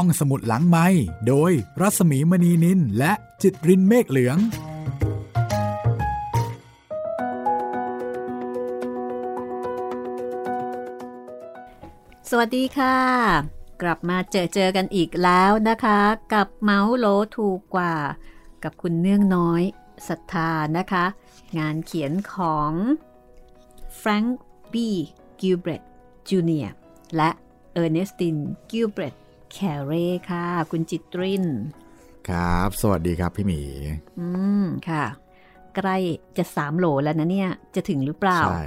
ห้องสมุดหลังไม้โดยรัสมีมณีนินและจิตรินเมฆเหลือง สวัสดีค่ะ กลับมาเจอเจอกันอีกแล้วนะคะ กับเมาส์โลถูกกว่า กับคุณเนื่องน้อยศรัทธานะคะ งานเขียนของแฟรงค์บีกิลเบรตจูเนียร์และเออร์เนสตินกิลเบรต แคเร่ค่ะ คุณจิตริน ครับ สวัสดีครับพี่หมี อืม ค่ะ ใกล้จะสามโหลแล้วนะเนี่ย จะถึงหรือเปล่า ใช่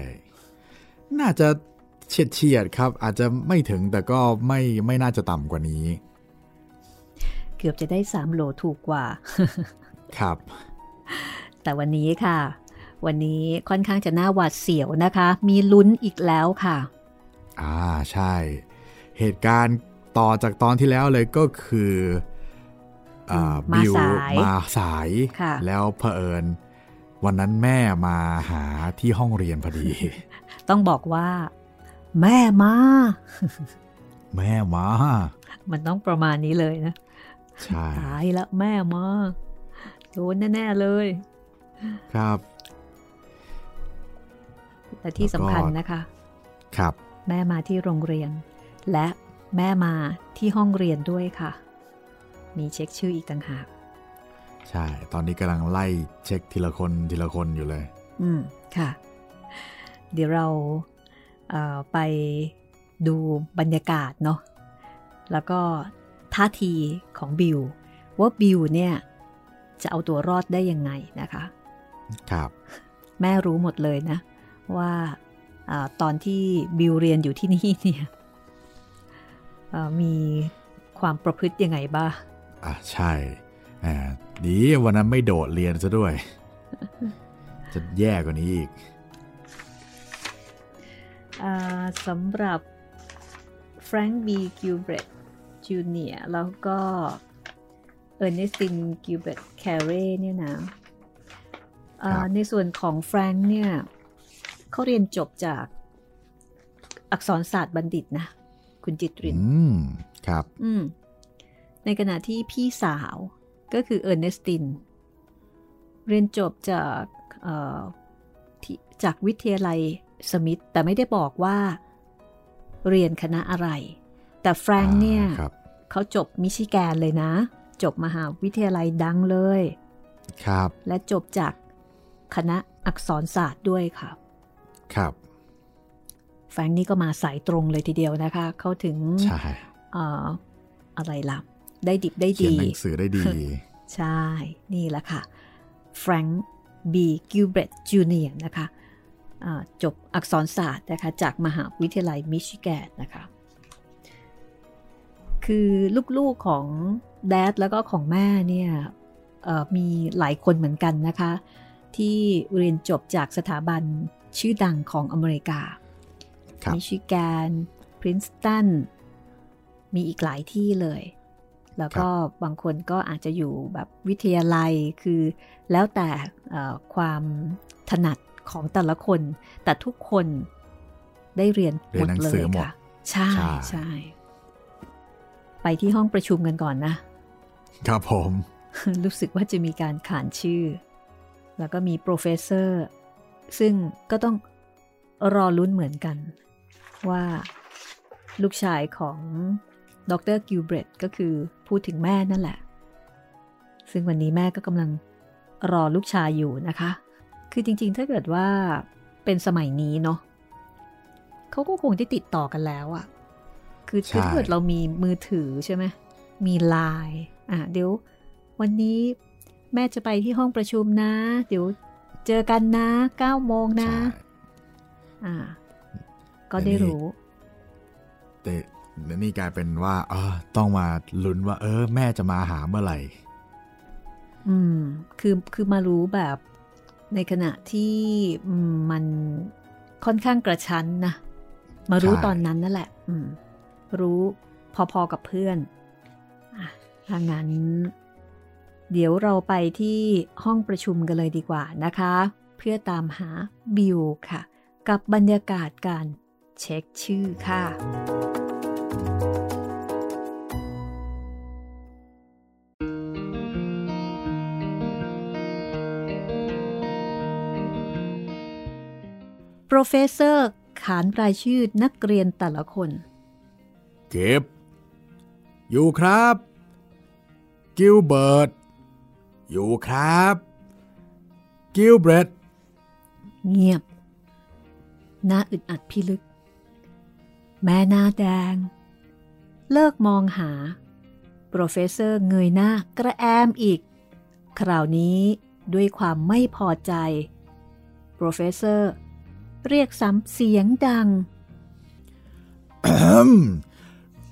น่าจะเฉียดเฉียดๆครับ อาจจะไม่ถึงแต่ก็ไม่ไม่น่าจะต่ำกว่านี้ เกือบจะได้สามโหลถูกกว่า ครับ แต่วันนี้ค่ะ วันนี้ค่อนข้างจะน่าหวาดเสียวนะคะ มีลุ้นอีกแล้วค่ะ อ่า ใช่ เหตุการณ์ ต่อจากตอนที่แล้วเลยก็คืออ่ามาบิวสายมาสายค่ะแล้วเผอิญ วันนั้นแม่มาหาที่ห้องเรียนพอดี ต้องบอกว่า แม่มา แม่มา มันต้องประมาณนี้เลยนะใช่ตายแล้วแม่มาโดนแน่ ๆ เลย ครับและที่แล้วก็สำคัญนะคะ ครับ แม่มาที่โรงเรียน และ แม่มาที่ห้องเรียนด้วยค่ะ มีเช็คชื่ออีกต่างหาก ใช่ ตอนนี้กำลังไล่เช็คทีละคนทีละคนอยู่เลย อืม ค่ะ เดี๋ยวเราเอ่อไปดูบรรยากาศเนาะ แล้วก็ท่าทีของบิว ว่าบิวเนี่ย จะเอาตัวรอดได้ยังไงนะคะ ครับ แม่รู้หมดเลยนะ ว่าอาตอนที่บิวเรียนอยู่ที่นี่เนี่ยเอ่อ มีความประพฤติยังไงบ้างอะใช่แหมดีวันนั้นไม่โดดเรียนซะด้วย จะแย่กว่านี้อีกอ่าสำหรับแฟรงค์บีกิลเบรตจูเนียร์แล้วก็เออร์เนสตินกิลเบรตแคเร่เนี่ยนะอ่าครับในส่วนของแฟรงค์เนี่ยเขาเรียนจบจากอักษรศาสตร์บัณฑิตนะ คุณจิตรินืมครับ อืม ในขณะที่พี่สาวก็คือเออร์เนสติน เรียนจบจากเอ่อที่จากวิทยาลัยสมิธแต่ไม่ได้บอกว่า เรียนคณะอะไร แต่แฟรงค์เนี่ยอ่าครับเขาจบมิชิแกนเลยนะ จบมหาวิทยาลัยดังเลย ครับ และจบจากคณะอักษรศาสตร์ด้วยค่ะ ครับ แฟรงค์นี่ก็มาสายตรงเลยทีเดียวนะคะ เขาถึงใช่เอ่ออะไรล่ะ ได้ดิบได้เขียนดีหนังสือได้ดี ใช่ นี่แหละค่ะแฟรงค์บีกิลเบรตจูเนียร์นะคะอ่าจบอักษรศาสตร์นะคะจากมหาวิทยาลัยมิชิแกนนะคะ คือลูกๆของแด๊ดแล้วก็ของแม่เนี่ยเอ่อมีหลายคนเหมือนกันนะคะ ที่เรียนจบจากสถาบันชื่อดังของอเมริกาครับ มิชิแกนพรินสตันมีอีกหลายที่เลย แล้วก็บางคนก็อาจจะอยู่แบบวิทยาลัยคือแล้วแต่เอ่อความถนัดของแต่ละคน แต่ทุกคนได้เรียนเรียนหนังเลสือยหมดค่ะใช่ใช่ใช่ไปที่ห้องประชุมกันก่อนนะ ครับผม รู้สึกว่าจะมีการขานชื่อ แล้วก็มีโปรเฟสเซอร์ ซึ่งก็ต้องรอลุ้นเหมือนกัน ว่าลูกชายของดรกิลเบรตก็คือพูดถึงแม่นั่นแหละ ซึ่งวันนี้แม่ก็กำลังรอลูกชายอยู่นะคะ คือจริงๆ ถ้าเกิดว่าเป็นสมัยนี้เนาะเขาก็คงได้ติดต่อกันแล้วอะคือคือใช่ถ้าเกิดเรามีมือถือใช่ไหมมีไลน์อะเดี๋ยว วันนี้แม่จะไปที่ห้องประชุมนะ เดี๋ยวเจอกันนะ9โมงนะใช่อ่า ก็ได้รู้แต่นี่กลายเป็นว่าเออต้องมาลุ้นว่า เออ แม่จะมาหาเมื่อไหร่ อืม คือคือมารู้แบบในขณะที่อืมมันค่อนข้างกระชั้นนะมารู้ใช่ตอนนั้นนั่นแหละ อืม รู้พอๆกับเพื่อนอะถ้างั้น เดี๋ยวเราไปที่ห้องประชุมกันเลยดีกว่านะคะ เพื่อตามหาบิวค่ะ กับบรรยากาศการ เช็คชื่อค่ะ โปรเฟสเซอร์ ขานรายชื่อนักเรียนแต่ละคน เก็บ อยู่ครับ กิลเบิร์ต อยู่ครับ กิลเบรตเงียบ หน้าอึดอัดพิลึก แม่หน้าแดง เลิกมองหา professor เงยหน้ากระแอมอีก คราวนี้ด้วยความไม่พอใจ professorเรียกซ้ำเสียงดัง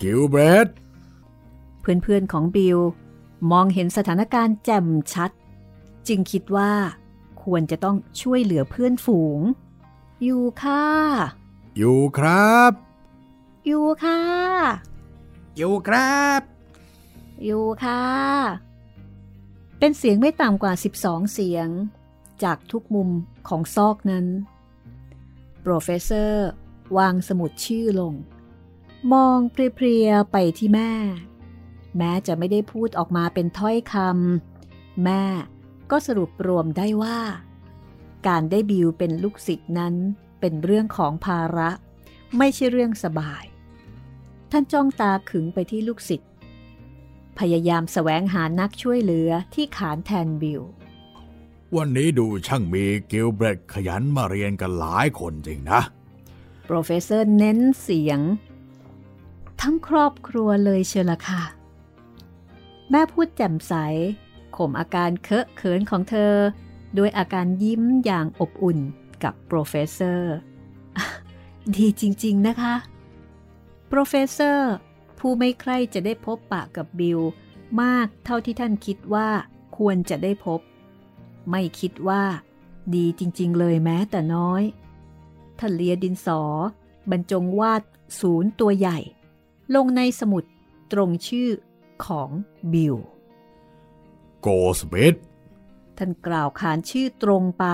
กิลเบรดเพื่อนๆของบิล มองเห็นสถานการณ์แจ่มชัด จึงคิดว่า ควรจะต้องช่วยเหลือเพื่อนฝูง อยู่ค่ะ อยู่ครับ อยู่ค่ะ อยู่ครับ อยู่ค่ะ เป็นเสียงไม่ต่ำกว่า 12 เสียง จากทุกมุมของซอกนั้น โปรเฟสเซอร์วางสมุดชื่อลง มองเพลียๆไปที่แม่ แม้จะไม่ได้พูดออกมาเป็นถ้อยคำแม่ก็สรุปรวมได้ว่า การได้บิวเป็นลูกศิษย์นั้นเป็นเรื่องของภาระ ไม่ใช่เรื่องสบาย ท่านจ้องตาขึงไปที่ลูกศิษย์พยายามแสวงหานักช่วยเหลือที่ขานแทนบิลวันนี้ดูช่างมีกิลเบรตขยันมาเรียนกันหลายคนจริงนะ professor เน้นเสียง ทั้งครอบครัวเลยเชียวละค่ะ แม่พูดแจ่มใส ข่มอาการเคอะเขินของเธอโดยอาการยิ้มอย่างอบอุ่นกับ professor ดีจริง ๆ นะคะ professor ผู้ไม่ใคร่จะได้พบปะกับบิล มากเท่าที่ท่านคิดว่าควรจะได้พบ ไม่คิดว่า ดีจริง ๆ เลยแม้แต่น้อย ท่านเลียดินสอ บรรจงวาดศูนย์ตัวใหญ่ ลงในสมุดตรงชื่อของบิลโกสเบิดท่านกล่าวขานชื่อตรงไป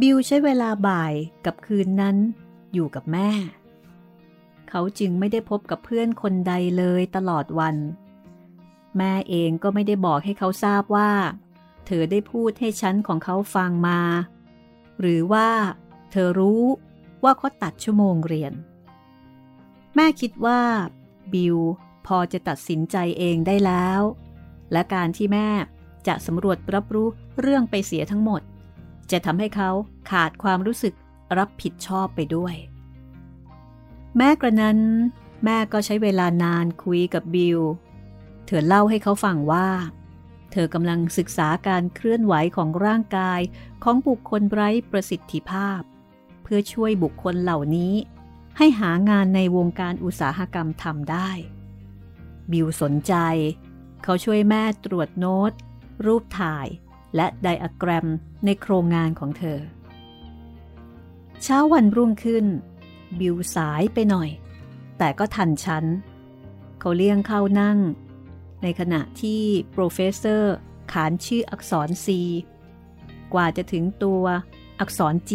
บิลใช้เวลาบ่ายกับคืนนั้น อยู่กับแม่ เขาจึงไม่ได้พบกับเพื่อนคนใดเลยตลอดวัน แม่เองก็ไม่ได้บอกให้เขาทราบว่า เธอได้พูดให้ชั้นของเขาฟังมา หรือว่า เธอรู้ว่าเขาตัดชั่วโมงเรียน แม่คิดว่า บิลพอจะตัดสินใจเองได้แล้ว และการที่แม่จะสำรวจรับรู้เรื่องไปเสียทั้งหมด จะทำให้เขาขาดความรู้สึก รับผิดชอบไปด้วย แม้กระนั้น แม่ก็ใช้เวลานานคุยกับบิล เธอเล่าให้เขาฟังว่า เธอกำลังศึกษาการเคลื่อนไหวของร่างกายของบุคคลไร้ประสิทธิภาพ เพื่อช่วยบุคคลเหล่านี้ ให้หางานในวงการอุตสาหกรรมทำได้ บิลสนใจ เขาช่วยแม่ตรวจโน้ต รูปถ่ายและไดอะแกรมในโครงงานของเธอ เช้าวันรุ่งขึ้น บิลสายไปหน่อย แต่ก็ทันชั้นเขาเลี่ยงเข้านั่ง ในขณะที่ professor ขานชื่ออักษร C กว่าจะถึงตัวอักษร G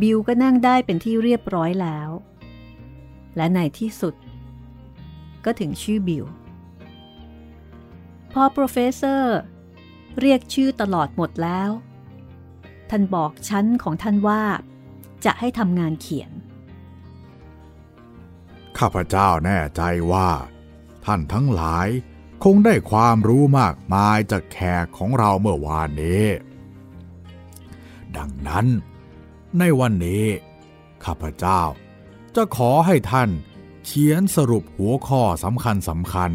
บิลก็นั่งได้เป็นที่เรียบร้อยแล้ว และในที่สุด ก็ถึงชื่อบิลพอ professor เรียกชื่อตลอดหมดแล้ว ท่านบอกชั้นของท่านว่า จะให้ทำงานเขียน ข้าพเจ้าแน่ใจว่า ท่านทั้งหลายคงได้ความรู้มากมายจากแขกของเราเมื่อวานนี้ ดังนั้นในวันนี้ข้าพเจ้าจะขอให้ท่านเขียนสรุปหัวข้อสำคัญสำคัญ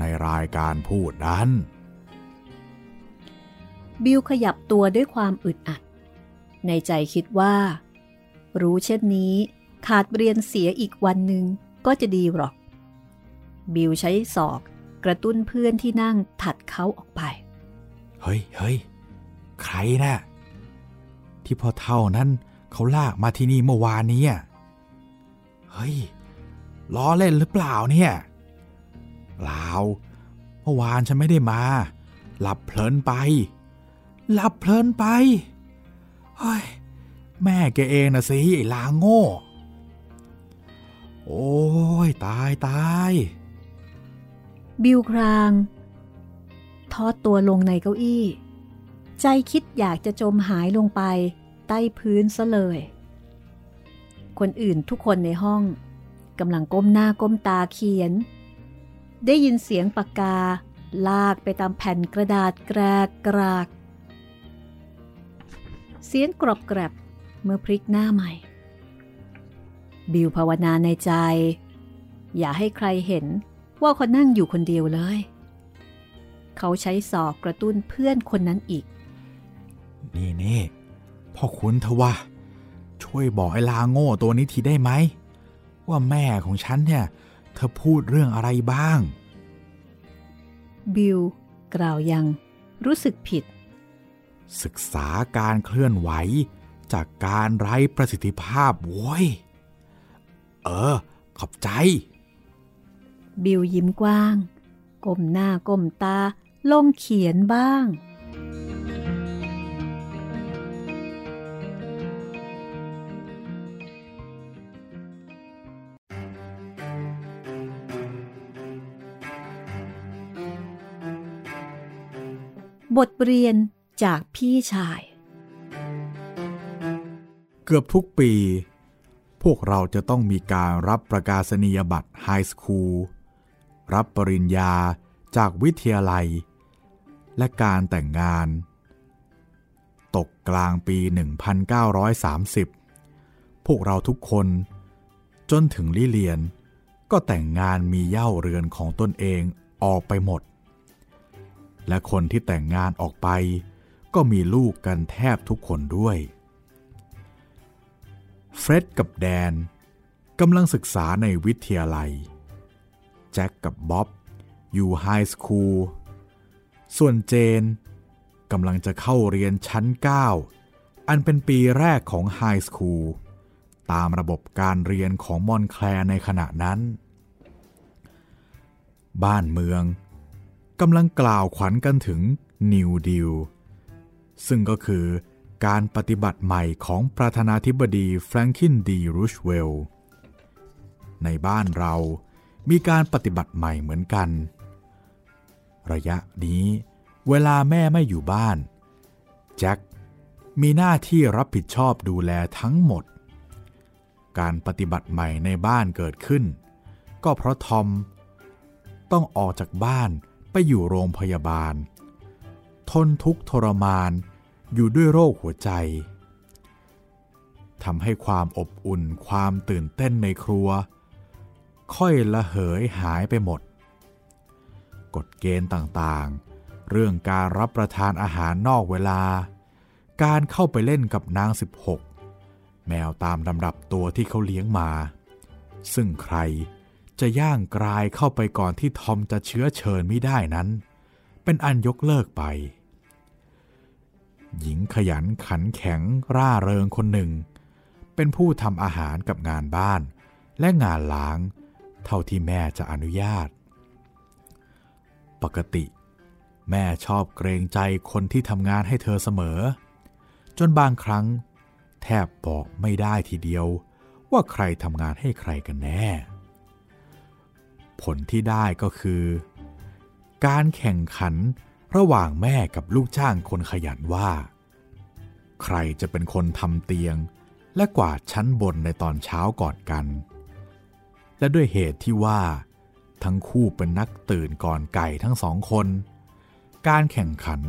ในรายการพูดนั้น บิลขยับตัวด้วยความอึดอัด ในใจคิดว่า รู้เช่นนี้ ขาดเรียนเสียอีกวันหนึ่งก็จะดีหรอก บิลใช้ศอกกระตุ้นเพื่อนที่นั่งถัดเขาออกไป เฮ้ยเฮ้ยใครนะ่ะที่พอเท่านั้นเขาลากมาที่นี่เมื่อวานนี้เฮ้ย ล้อเล่นหรือเปล่าเนี่ยเปล่า เมื่อวานฉันไม่ได้มา หลับเพลินไป หลับเพลินไป เฮ้ย แม่แกเองนะสิไอ้ลางโง่ โอ้ยตายตาย บิวคราง ทอดตัวลงในเก้าอี้ ใจคิดอยากจะจมหายลงไป ใต้พื้นซะเลย คนอื่นทุกคนในห้องกำลังก้มหน้าก้มตาเขียน ได้ยินเสียงปากกา ลากไปตามแผ่นกระดาษแกรกกราก เสียงกรอบแกรบ เมื่อพลิกหน้าใหม่ บิวภาวนาในใจ อย่าให้ใครเห็นว่าเขานั่งอยู่คนเดียวเลย เขาใช้ศอกกระตุ้นเพื่อนคนนั้นอีก นี่นี่พ่อคุณทว่า ช่วยบอกไอ้ลาโง่ตัวนี้ทีได้ไหม ว่าแม่ของฉันเนี่ย เธอพูดเรื่องอะไรบ้าง บิลกล่าวยังรู้สึกผิด ศึกษาการเคลื่อนไหว จากการไร้ประสิทธิภาพโว้ย เออ ขอบใจ บิลยิ้มกว้าง ก้มหน้าก้มตา ลงเขียนบ้าง บทเรียนจากพี่ชาย เกือบทุกปี พวกเราจะต้องมีการรับประกาศนียบัตรไฮสคูล รับปริญญาจากวิทยาลัย และการแต่งงาน ตกกลางปี 1930 พวกเราทุกคนจนถึงลิเลียน ก็แต่งงานมีเย่าเรือนของตนเองออกไปหมด และคนที่แต่งงานออกไป ก็มีลูกกันแทบทุกคนด้วย เฟร็ดกับแดนกำลังศึกษาในวิทยาลัย แจ็คกับบ๊อบอยู่ไฮสคูล ส่วนเจนกำลังจะเข้าเรียนชั้น 9 อันเป็นปีแรกของไฮสคูล ตามระบบการเรียนของมอนแคลร์ในขณะนั้น บ้านเมืองกำลังกล่าวขวัญกันถึงนิวดิลซึ่งก็คือ การปฏิบัติใหม่ของประธานาธิบดีแฟรงคินดีรูชเวลล์ในบ้านเรามีการปฏิบัติใหม่เหมือนกัน ระยะนี้เวลาแม่ไม่อยู่บ้าน แจ็คมีหน้าที่รับผิดชอบดูแลทั้งหมด การปฏิบัติใหม่ในบ้านเกิดขึ้น ก็เพราะทอม ต้องออกจากบ้านไปอยู่โรงพยาบาล ทนทุกข์ทรมาน อยู่ด้วยโรคหัวใจทำให้ความอบอุ่นความตื่นเต้นในครัว ค่อยละเหยหายไปหมด กฎเกณฑ์ต่างๆ เรื่องการรับประทานอาหารนอกเวลา การเข้าไปเล่นกับนาง 16 แมวตามลำดับตัวที่เขาเลี้ยงมา ซึ่งใครจะย่างกลายเข้าไปก่อนที่ทอมจะเชื้อเชิญไม่ได้นั้น เป็นอันยกเลิกไป หญิงขยันขันแข็งร่าเริงคนหนึ่ง เป็นผู้ทำอาหารกับงานบ้านและงานล้าง เท่าที่แม่จะอนุญาต ปกติ แม่ชอบเกรงใจคนที่ทำงานให้เธอเสมอ จนบางครั้ง แทบบอกไม่ได้ทีเดียวว่าใครทำงานให้ใครกันแน่ ผลที่ได้ก็คือ การแข่งขัน ระหว่างแม่กับลูกจ้างคนขยันว่า ใครจะเป็นคนทำเตียง และกวาดชั้นบนในตอนเช้าก่อนกัน และด้วยเหตุที่ว่า ทั้งคู่เป็นนักตื่นก่อนไก่ทั้งสองคน การแข่งขัน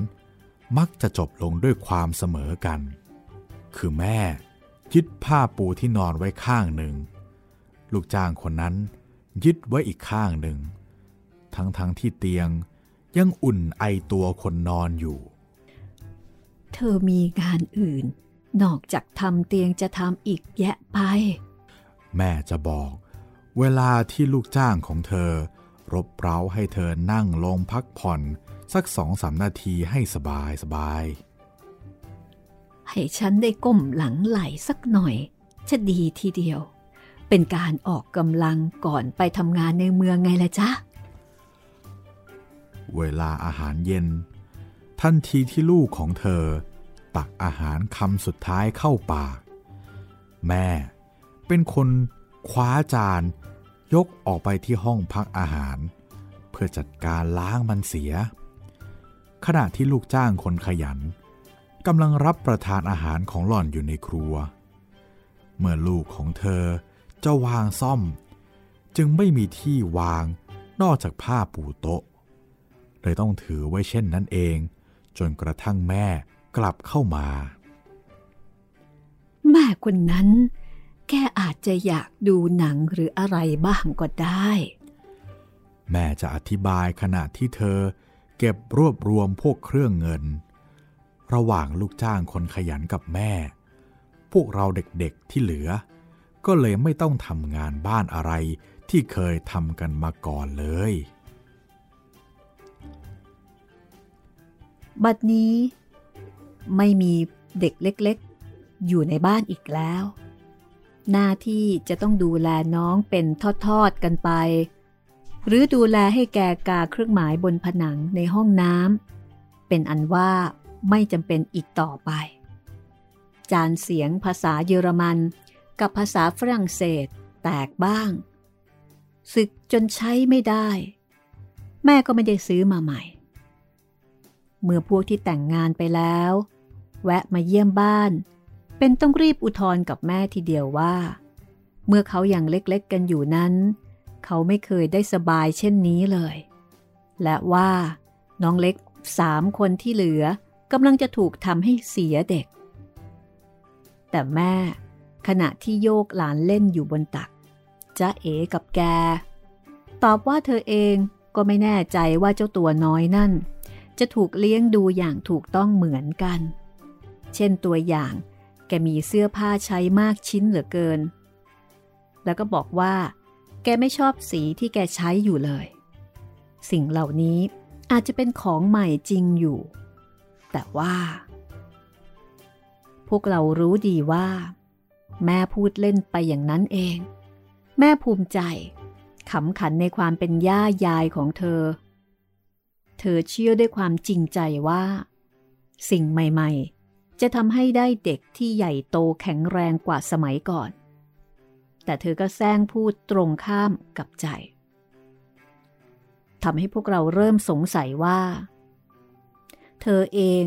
มักจะจบลงด้วยความเสมอกัน คือแม่ยึดผ้าปูที่นอนไว้ข้างหนึ่ง ลูกจ้างคนนั้นยึดไว้อีกข้างหนึ่ง ทั้งทั้งที่เตียง ยังอุ่นไอตัวคนนอนอยู่ เธอมีงานอื่น นอกจากทำเตียงจะทำอีกแยะไป แม่จะบอก เวลาที่ลูกจ้างของเธอ รบเร้าให้เธอนั่งลงพักผ่อนสักสองสามนาทีให้สบายสบาย ให้ฉันได้ก้มหลังไหลสักหน่อย จะดีทีเดียว เป็นการออกกำลังก่อนไปทำงานในเมืองไงละจ๊ะ เวลาอาหารเย็น ทันทีที่ลูกของเธอ ตักอาหารคำสุดท้ายเข้าปาก แม่เป็นคนคว้าจานยกออกไปที่ห้องพักอาหาร เพื่อจัดการล้างมันเสีย ขณะที่ลูกจ้างคนขยันกำลังรับประทานอาหารของหล่อนอยู่ในครัว เมื่อลูกของเธอจะวางซ่อม จึงไม่มีที่วางนอกจากผ้าปูโต๊ะ เลยต้องถือไว้เช่นนั้นเอง จนกระทั่งแม่กลับเข้ามา แม่คนนั้น แกอาจจะอยากดูหนังหรืออะไรบ้างก็ได้ แม่จะอธิบายขณะที่เธอ เก็บรวบรวมพวกเครื่องเงิน ระหว่างลูกจ้างคนขยันกับแม่ พวกเราเด็กๆที่เหลือ ก็เลยไม่ต้องทำงานบ้านอะไรที่เคยทำกันมาก่อนเลย บัดนี้ ไม่มีเด็กเล็กๆ อยู่ในบ้านอีกแล้ว หน้าที่จะต้องดูแลน้องเป็นทอดๆกันไป หรือดูแลให้แกกาเครื่องหมายบนผนังในห้องน้ำเป็นอันว่าไม่จำเป็นอีกต่อไป จานเสียงภาษาเยอรมันกับภาษาฝรั่งเศสแตกบ้างศึกจนใช้ไม่ได้ แม่ก็ไม่ได้ซื้อมาใหม่ เมื่อพวกที่แต่งงานไปแล้ว แวะมาเยี่ยมบ้าน เป็นต้องรีบอุทธรกับแม่ทีเดียวว่า เมื่อเขายัางเล็กๆกันอยู่นั้น เขาไม่เคยได้สบายเช่นนี้เลย และว่าน้องเล็กสามคนที่เหลือกำลังจะถูกทำให้เสียเด็ก แต่แม่ขณะที่โยกหลานเล่นอยู่บนตักจะเอกับแก ตอบว่าเธอเองก็ไม่แน่ใจว่าเจ้าตัวน้อยนั่น จะถูกเลี้ยงดูอย่างถูกต้องเหมือนกัน เช่นตัวอย่าง แกมีเสื้อผ้าใช้มากชิ้นเหลือเกิน แล้วก็บอกว่า แกไม่ชอบสีที่แกใช้อยู่เลย สิ่งเหล่านี้อาจจะเป็นของใหม่จริงอยู่ แต่ว่า พวกเรารู้ดีว่า แม่พูดเล่นไปอย่างนั้นเอง แม่ภูมิใจขำขันในความเป็นย่ายายของเธอ เธอเชื่อด้วยความจริงใจว่า สิ่งใหม่ๆ จะทำให้ได้เด็กที่ใหญ่โตแข็งแรงกว่าสมัยก่อน แต่เธอก็แซงพูดตรงข้ามกับใจทำให้พวกเราเริ่มสงสัยว่า เธอเอง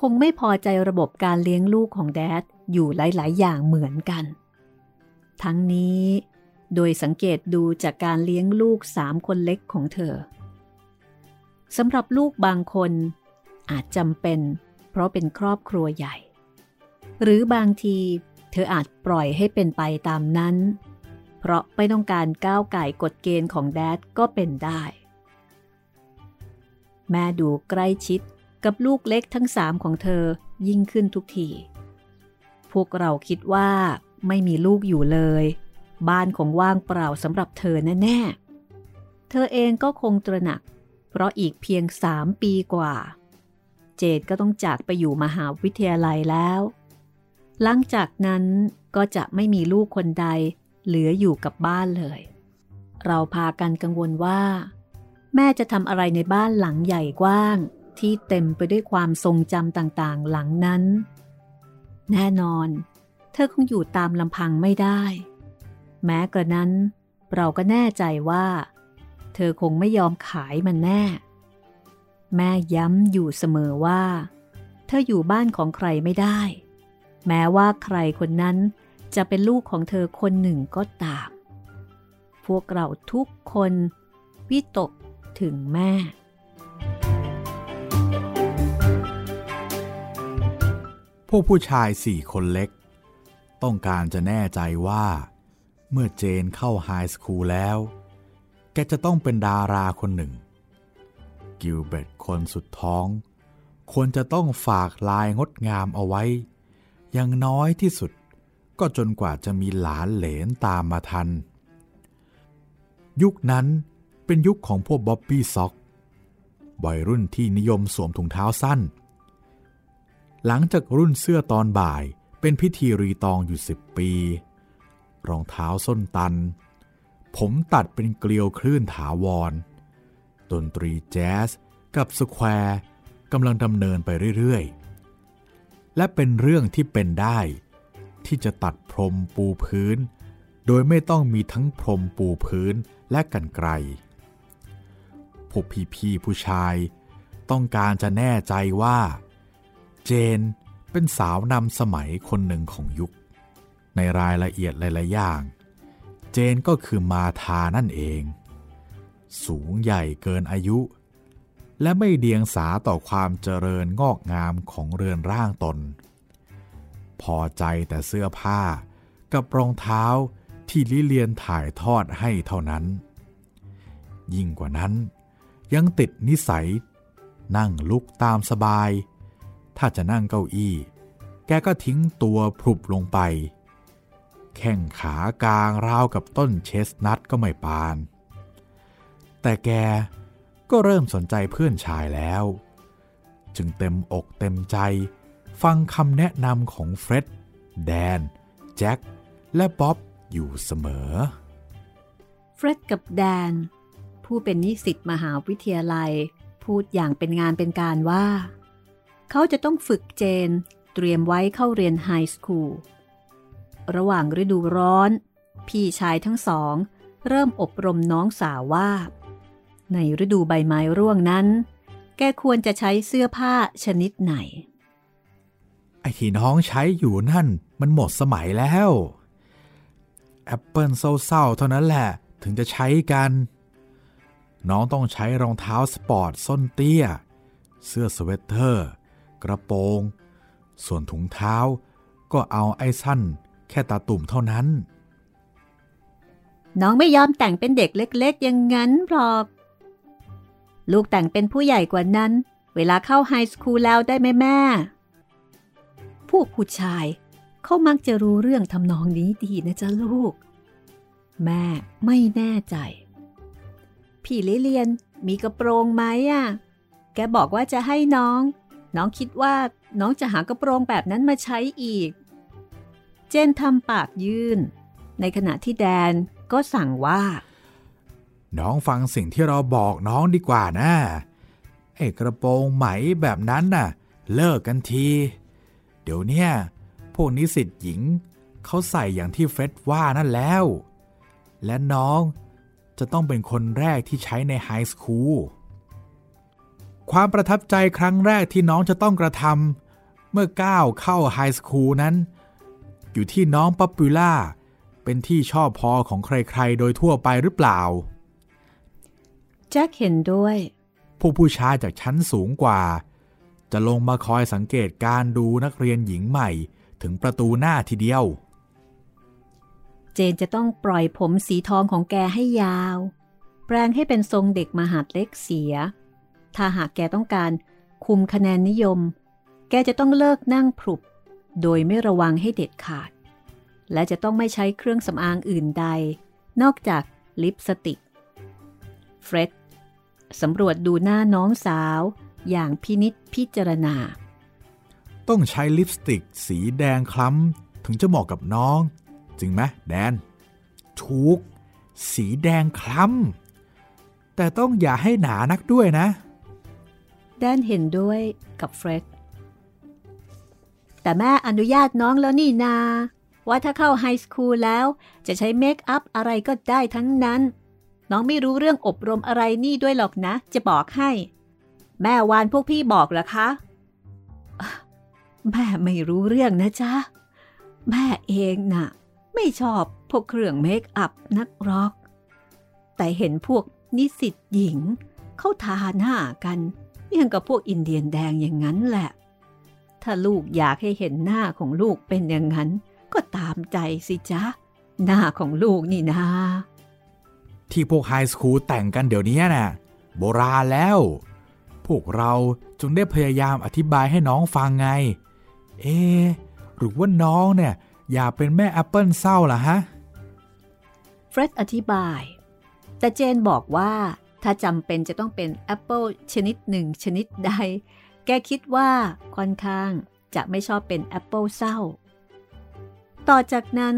คงไม่พอใจระบบการเลี้ยงลูกของแดดอยู่หลายๆ อย่างเหมือนกัน ทั้งนี้โดยสังเกตดูจากการเลี้ยงลูกสามคนเล็กของเธอ สำหรับลูกบางคนอาจจำเป็น เพราะเป็นครอบครัวใหญ่ หรือบางทีเธออาจปล่อยให้เป็นไปตามนั้น เพราะไม่ต้องการก้าวไก่กฎเกณฑ์ของแดดก็เป็นได้ แม่ดูใกล้ชิดกับลูกเล็กทั้งสามของเธอยิ่งขึ้นทุกที พวกเราคิดว่าไม่มีลูกอยู่เลย บ้านคงว่างเปล่าสำหรับเธอแน่ๆ เธอเองก็คงตระหนัก เพราะอีกเพียงสามปีกว่า เจดก็ต้องจากไปอยู่มหาวิทยาลัยแล้ว หลังจากนั้นก็จะไม่มีลูกคนใดเหลืออยู่กับบ้านเลย เราพากันกังวลว่า แม่จะทำอะไรในบ้านหลังใหญ่กว้าง ที่เต็มไปด้วยความทรงจำต่างๆ หลังนั้น แน่นอน เธอคงอยู่ตามลำพังไม่ได้ แม้กระนั้น เราก็แน่ใจว่า อคงไม่ยอมขายมันแน่ แม่ย้ำอยู่เสมอว่า เธออยู่บ้านของใครไม่ได้ แม้ว่าใครคนนั้นจะเป็นลูกของเธอคนหนึ่งก็ตาม พวกเราทุกคนวิตกถึงแม่ พวกผู้ชายสี่คนเล็ก ต้องการจะแน่ใจว่า เมื่อเจนเข้าไฮสคูลแล้ว แกจะต้องเป็นดาราคนหนึ่ง กิลเบตคนสุดท้อง ควรจะต้องฝากลายงดงามเอาไว้ อย่างน้อยที่สุดก็จนกว่าจะมีหลานเหลนตามมาทัน ยุคนั้นเป็นยุคของพวก bobby socks วัยรุ่นที่นิยมสวมถุงเท้าสั้น หลังจากรุ่นเสื้อตอนบ่ายเป็นพิธีรีตองอยู่สิบปี รองเท้าส้นตัน ผมตัดเป็นเกลียวคลื่นถาวร ดนตรีแจ๊สกับ squareกำลังดำเนินไปเรื่อยๆ และเป็นเรื่องที่เป็นได้ ที่จะตัดพรมปูพื้น โดยไม่ต้องมีทั้งพรมปูพื้นและกันไกลพวกพี่ๆผู้ชาย ต้องการจะแน่ใจว่า เจนเป็นสาวนำสมัยคนหนึ่งของยุค ในรายละเอียดหลายๆอย่าง เจนก็คือมาทานั่นเอง สูงใหญ่เกินอายุ และไม่เดียงสาต่อความเจริญงอกงามของเรือนร่างตน พอใจแต่เสื้อผ้ากับรองเท้าที่ลิเลียนถ่ายทอดให้เท่านั้น ยิ่งกว่านั้น ยังติดนิสัย นั่งลุกตามสบาย ถ้าจะนั่งเก้าอี้ แกก็ทิ้งตัวพรุบลงไป แข้งขากลางราวกับต้นเชสนัทก็ไม่ปาน แต่แกก็เริ่มสนใจเพื่อนชายแล้ว จึงเต็มอกเต็มใจฟังคำแนะนำของเฟร็ดแดน แจ็ค และบ๊อบอยู่เสมอ เฟร็ดกับแดน ผู้เป็นนิสิตมหาวิทยาลัย พูดอย่างเป็นงานเป็นการว่า เขาจะต้องฝึกเจนเตรียมไว้เข้าเรียน high school ระหว่างฤดูร้อน พี่ชายทั้งสอง เริ่มอบรมน้องสาวว่า ในฤดูใบไม้ร่วงนั้น แกควรจะใช้เสื้อผ้าชนิดไหน ไอ้ที่น้องใช้อยู่นั่นมันหมดสมัยแล้วแอปเปิลเศร้าๆเท่านั้นแหละถึงจะใช้กัน น้องต้องใช้รองเท้าสปอร์ตส้นเตี้ย เสื้อสเวตเตอร์ กระโปรง ส่วนถุงเท้าก็เอาไอ้สั้น แค่ตาตุ่มเท่านั้น น้องไม่ยอมแต่งเป็นเด็กเล็กๆ อย่างนั้นหรอก ลูกแต่งเป็นผู้ใหญ่กว่านั้น เวลาเข้าไฮสคูลแล้วได้ไหมแม่ พวกผู้ชายเขามักจะรู้เรื่องทำนองนี้ดีนะจ๊ะลูก แม่ไม่แน่ใจ พี่ลิเลียนมีกระโปรงไหมอะ แกบอกว่าจะให้น้อง น้องคิดว่าน้องจะหากระโปรงแบบนั้นมาใช้อีก เจนทำปากยื่น ในขณะที่แดนก็สั่งว่า น้องฟังสิ่งที่เราบอกน้องดีกว่านะไอ้กระโปรงไหมแบบนั้นน่ะ เลิกกันที เดี๋ยวเนี้ยพวกนิสิตหญิงเขาใส่อย่างที่เฟร็ดว่านั่นแล้ว และน้องจะต้องเป็นคนแรกที่ใช้ใน high school ความประทับใจครั้งแรกที่น้องจะต้องกระทำเมื่อก้าวเข้า high school นั้น อยู่ที่น้อง popular เป็นที่ชอบพอของใครๆ โดยทั่วไปหรือเปล่า แจ็คเห็นด้วย ผู้ผู้ชายจากชั้นสูงกว่า จะลงมาคอยสังเกตการดูนักเรียนหญิงใหม่ถึงประตูหน้าทีเดียว เจนจะต้องปล่อยผมสีทองของแกให้ยาว แปลงให้เป็นทรงเด็กมหาดเล็กเสีย ถ้าหากแกต้องการคุมคะแนนนิยม แกจะต้องเลิกนั่งพรุบ โดยไม่ระวังให้เด็ดขาด และจะต้องไม่ใช้เครื่องสำอางอื่นใด นอกจากลิปสติก เฟร็ดสำรวจดูหน้าน้องสาวอย่างพินิษพิจารณา ต้องใช้ลิปสติกสีแดงคล้ำ ถึงจะเหมาะกับน้อง จริงไหมแดน ถูก สีแดงคล้ำ แต่ต้องอย่าให้หนานักด้วยนะ แดนเห็นด้วยกับเฟร็ด แต่แม่อนุญาตน้องแล้วนี่นา ว่าถ้าเข้าไฮสคูลแล้ว จะใช้เมคอัพอะไรก็ได้ทั้งนั้น น้องไม่รู้เรื่องอบรมอะไรนี่ด้วยหรอกนะ จะบอกให้ แม่วานพวกพี่บอกเหรอคะ แม่ไม่รู้เรื่องนะจ๊ะ แม่เองน่ะ ไม่ชอบพวกเครื่องเมคอัพนักหรอก แต่เห็นพวกนิสิตหญิง เข้าทาหน้ากันยังกับพวกอินเดียนแดงอย่างนั้นแหละ ถ้าลูกอยากให้เห็นหน้าของลูกเป็นอย่างนั้น ก็ตามใจสิจ๊ะ หน้าของลูกนี่นาที่พวก high school แต่งกันเดี๋ยวนี้น่ะ โบราณแล้ว พวกเราจึงได้พยายามอธิบายให้น้องฟังไง เอ๊ะหรือว่าน้องเนี่ย อยากเป็นแม่แอปเปิลเศร้าล่ะฮะ เฟร็ดอธิบาย แต่เจนบอกว่าถ้าจำเป็นจะต้องเป็นแอปเปิลชนิดหนึ่งชนิดใดแกคิดว่าค่อนข้างจะไม่ชอบเป็นแอปเปิลเศร้า ต่อจากนั้น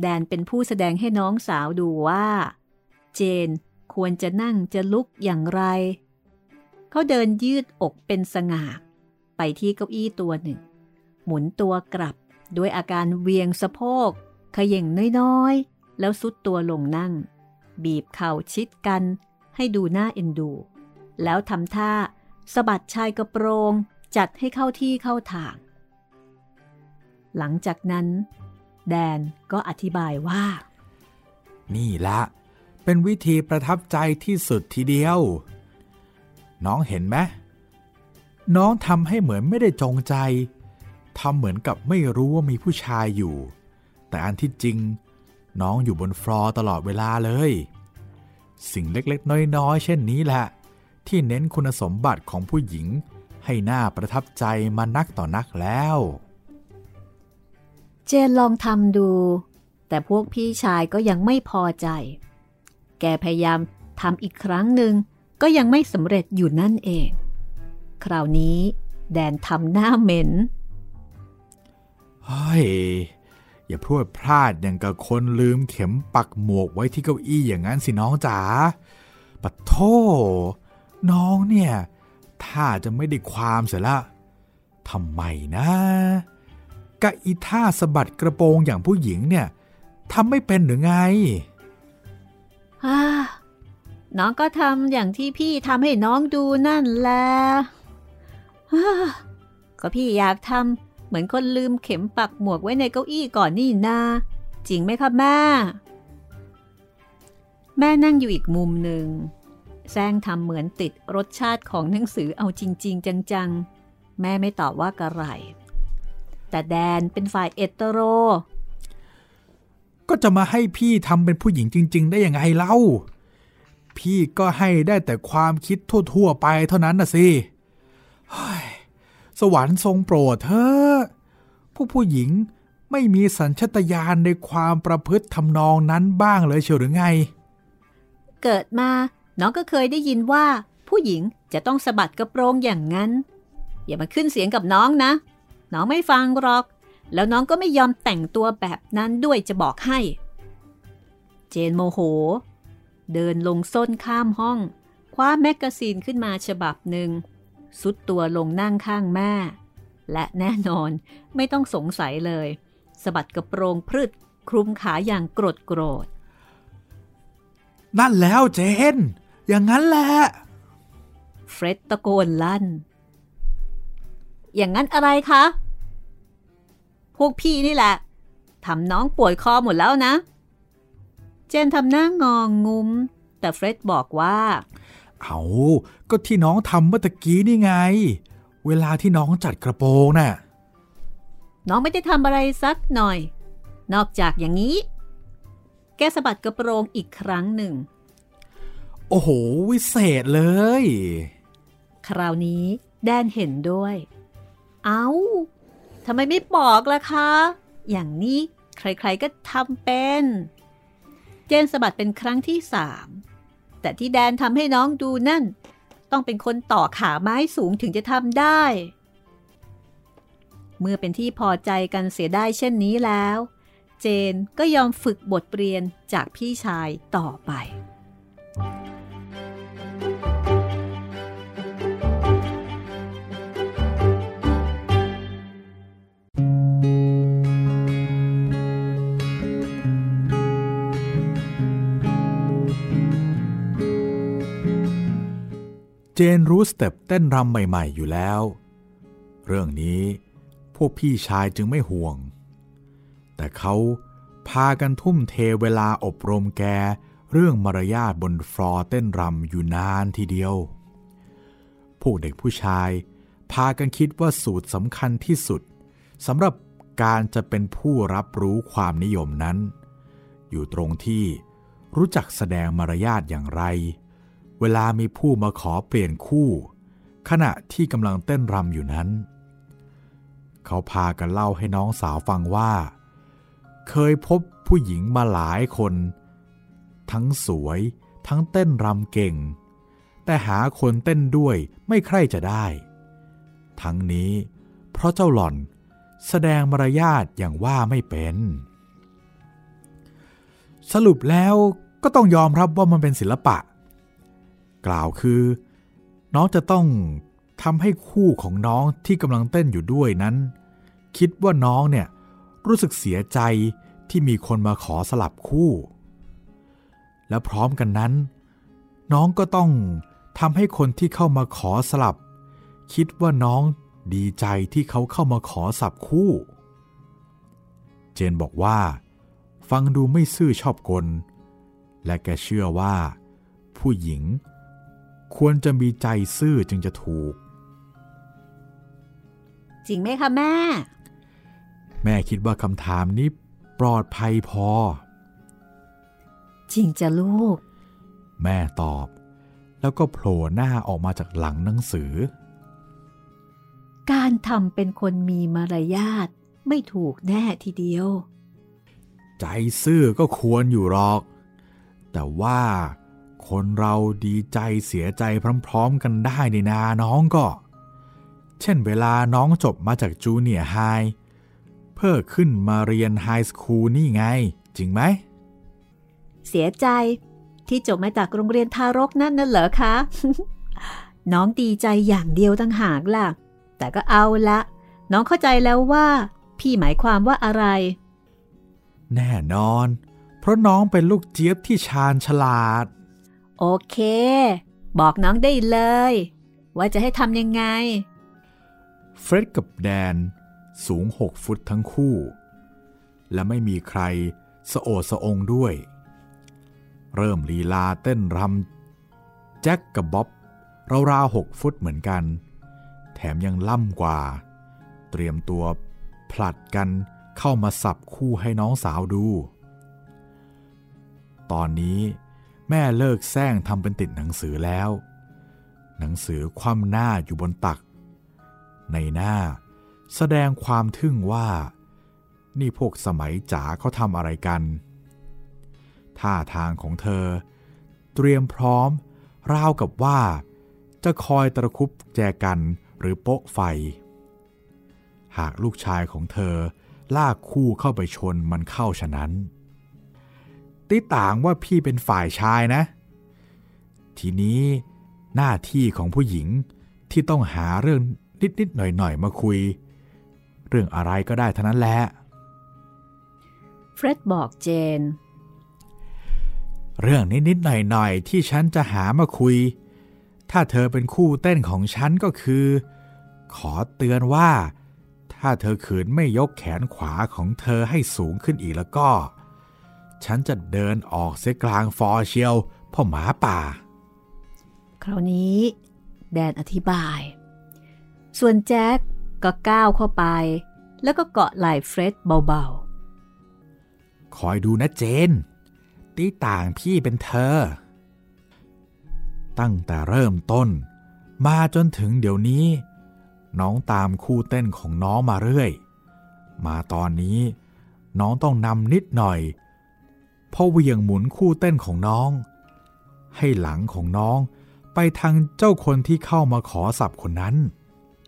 แดนเป็นผู้แสดงให้น้องสาวดูว่า เจนควรจะนั่งจะลุกอย่างไร เขาเดินยืดอกเป็นสง่า ไปที่เก้าอี้ตัวหนึ่ง หมุนตัวกลับด้วยอาการเวียงสะโพกเขย่งน้อยๆ แล้วซุดตัวลงนั่ง บีบเข่าชิดกันให้ดูหน้าเอ็นดู แล้วทำท่า สะบัดชายกระโปรงจัดให้เข้าที่เข้าทาง หลังจากนั้น แดนก็อธิบายว่า นี่ละเป็นวิธีประทับใจที่สุดทีเดียว น้องเห็นไหมน้องทำให้เหมือนไม่ได้จงใจทำเหมือนกับไม่รู้ว่ามีผู้ชายอยู่ แต่อันที่จริง น้องอยู่บนฟลอร์ตลอดเวลาเลย สิ่งเล็กๆ น้อยๆ เช่นนี้แหละ ที่เน้นคุณสมบัติของผู้หญิง ให้หน่าประทับใจมานักต่อนักแล้ว เจนลองทำดู แต่พวกพี่ชายก็ยังไม่พอใจ แกพยายามทำอีกครั้งหนึ่งก็ยังไม่สำเร็จอยู่นั่นเอง คราวนี้แดนทำหน้าเหม็น เฮ้ย อย่าพูดพลาดอย่างกับคนลืมเข็มปักหมวกไว้ที่เก้าอี้อย่างนั้นสิน้องจ๋าปะโท น้องเนี่ยถ้าจะไม่ได้ความเสียละทำไมนะกะอีท่าสะบัดกระโปรงอย่างผู้หญิงเนี่ยทำไม่เป็นหรือไงฮ่าน้องก็ทำอย่างที่พี่ทำให้น้องดูนั่นแหละก็พี่อยากทำเหมือนคนลืมเข็มปักหมวกไว้ในเก้าอี้ก่อนนี่นาจริงไหมครับแม่ แม่นั่งอยู่อีกมุมหนึ่ง แซงทำเหมือนติดรสชาติของหนังสือเอาจริง ๆ จังๆ แม่ไม่ตอบว่ากระไร แต่แดนเป็นฝ่ายเอตโร ก็จะมาให้พี่ทำเป็นผู้หญิงจริง ๆ ได้ยังไงเล่า พี่ก็ให้ได้แต่ความคิดทั่ว ๆ ไปเท่านั้นนะสิสวรรค์ทรงโปรดเธอผู้ผู้หญิงไม่มีสัญชตาตญาณในความประพฤติทำนองนั้นบ้างเลยเชียวหรือไง เกิดมา น้องก็เคยได้ยินว่า ผู้หญิงจะต้องสะบัดกระโปรงอย่างนั้น อย่ามาขึ้นเสียงกับน้องนะ น้องไม่ฟังหรอก แล้วน้องก็ไม่ยอมแต่งตัวแบบนั้นด้วยจะบอกให้ เจนโมโห เดินลงส้นข้ามห้อง คว้าแมกกาซีนขึ้นมาฉบับหนึ่งทรุดตัวลงนั่งข้างแม่ และแน่นอนไม่ต้องสงสัยเลยสะบัดกระโปรงพรึ่บคลุมขาอย่างโกรธโกรธนั่นแล้วเจน อย่างนั้นแหละ เฟร็ดตะโกนลั่น อย่างนั้นอะไรคะ พวกพี่นี่แหละทำน้องป่วยคอหมดแล้วนะ เจนทำหน้างองงุ้ม แต่เฟร็ดบอกว่า เอาก็ที่น้องทำเมื่อตะกี้นี่ไง เวลาที่น้องจัดกระโปรงน่ะ น้องไม่ได้ทำอะไรสักหน่อย นอกจากอย่างนี้ แกสะบัดกระโปรงอีกครั้งหนึ่ง โอ้โห วิเศษเลย คราวนี้แดนเห็นด้วย เอา้าทำไมไม่บอกล่ะคะ อย่างนี้ใครๆก็ทำเป็น เจนสะบัดเป็นครั้งที่สามแต่ที่แดนทำให้น้องดูนั่น ต้องเป็นคนต่อขาไม้สูงถึงจะทำได้ เมื่อเป็นที่พอใจกันเสียได้เช่นนี้แล้ว เจนก็ยอมฝึกบทเรียนจากพี่ชายต่อไป จนรู้สเต็ปเต้นรำใหม่ๆอยู่แล้ว เรื่องนี้พวกพี่ชายจึงไม่ห่วง แต่เขาพากันทุ่มเทเวลาอบรมแกเรื่องมารยาทบนฟลอร์เต้นรำอยู่นานทีเดียว พวกเด็กผู้ชายพากันคิดว่าสูตรสำคัญที่สุดสำหรับการจะเป็นผู้รับรู้ความนิยมนั้น อยู่ตรงที่รู้จักแสดงมารยาทอย่างไร เวลามีผู้มาขอเปลี่ยนคู่ ขณะที่กำลังเต้นรำอยู่นั้น เขาพากันเล่าให้น้องสาวฟังว่า เคยพบผู้หญิงมาหลายคน ทั้งสวยทั้งเต้นรำเก่ง แต่หาคนเต้นด้วยไม่ใคร่จะได้ ทั้งนี้เพราะเจ้าหล่อนแสดงมารยาทอย่างว่าไม่เป็น สรุปแล้วก็ต้องยอมรับว่ามันเป็นศิลปะ กล่าวคือ น้องจะต้องทำให้คู่ของน้องที่กำลังเต้นอยู่ด้วยนั้น คิดว่าน้องเนี่ยรู้สึกเสียใจที่มีคนมาขอสลับคู่ และพร้อมกันนั้น น้องก็ต้องทำให้คนที่เข้ามาขอสลับ คิดว่าน้องดีใจที่เขาเข้ามาขอสับคู่ เจนบอกว่า ฟังดูไม่ซื่อชอบกล และแกเชื่อว่า ผู้หญิง ควรจะมีใจซื่อจึงจะถูก จริงไหมคะแม่ แม่คิดว่าคำถามนี้ปลอดภัยพอ จริงจะลูก แม่ตอบ แล้วก็โผล่หน้าออกมาจากหลังหนังสือ การทำเป็นคนมีมารยาทไม่ถูกแน่ทีเดียว ใจซื่อก็ควรอยู่หรอก แต่ว่า คนเราดีใจเสียใจพร้อมๆกันได้ในนาน้องก็ เช่นเวลาน้องจบมาจากจูเนียร์ไฮเพื่อขึ้นมาเรียนไฮสคูลนี่ไง จริงไหม เสียใจที่จบมาจากโรงเรียนทารกนั่นน่ะเหรอคะ น้องดีใจอย่างเดียวตั้งหากล่ะ แต่ก็เอาละ น้องเข้าใจแล้วว่า พี่หมายความว่าอะไร แน่นอน เพราะน้องเป็นลูกเจี๊ยบที่ชาญฉลาด โอเค บอกน้องได้เลย ว่าจะให้ทำยังไง เฟร็ดกับแดนสูงหกฟุตทั้งคู่ และไม่มีใครสะโอดสะองด้วย เริ่มลีลาเต้นรำแจ็คกับบ๊อบราวๆหกฟุตเหมือนกัน แถมยังล่ำกว่า เตรียมตัวผลัดกันเข้ามาสับคู่ให้น้องสาวดู ตอนนี้ แม่เลิกแซงทำเป็นติดหนังสือแล้ว หนังสือคว่ำหน้าอยู่บนตัก ในหน้าแสดงความทึ่งว่า นี่พวกสมัยจ๋าเขาทำอะไรกันท่าทางของเธอ เตรียมพร้อม ราวกับว่า จะคอยตะคุบแจกันหรือโป๊ะไฟ หากลูกชายของเธอลากคู่เข้าไปชนมันเข้าฉะนั้น ติต่างว่าพี่เป็นฝ่ายชายนะ ทีนี้หน้าที่ของผู้หญิงที่ต้องหาเรื่องนิดๆหน่อยๆมาคุย เรื่องอะไรก็ได้เท่านั้นแหละเฟร็ดบอกเจน เรื่องนิดๆหน่อยๆที่ฉันจะหามาคุย ถ้าเธอเป็นคู่เต้นของฉันก็คือ ขอเตือนว่า ถ้าเธอขืนไม่ยกแขนขวาของเธอให้สูงขึ้นอีกแล้วก็ ฉันจะเดินออกเสียกลางฟอร์เชียวพ่อหมาป่า คราวนี้แดนอธิบาย ส่วนแจ็คก็ก้าวเข้าไป แล้วก็เกาะไหล่เฟร็ดเบาคอยดูนะเจน ตีต่างพี่เป็นเธอ ตั้งแต่เริ่มต้น มาจนถึงเดี๋ยวนี้ น้องตามคู่เต้นของน้องมาเรื่อย มาตอนนี้น้องต้องนำนิดหน่อยเพราะเหวียงหมุนคู่เต้นของน้อง ให้หลังของน้องไปทางเจ้าคนที่เข้ามาขอสับคนนั้น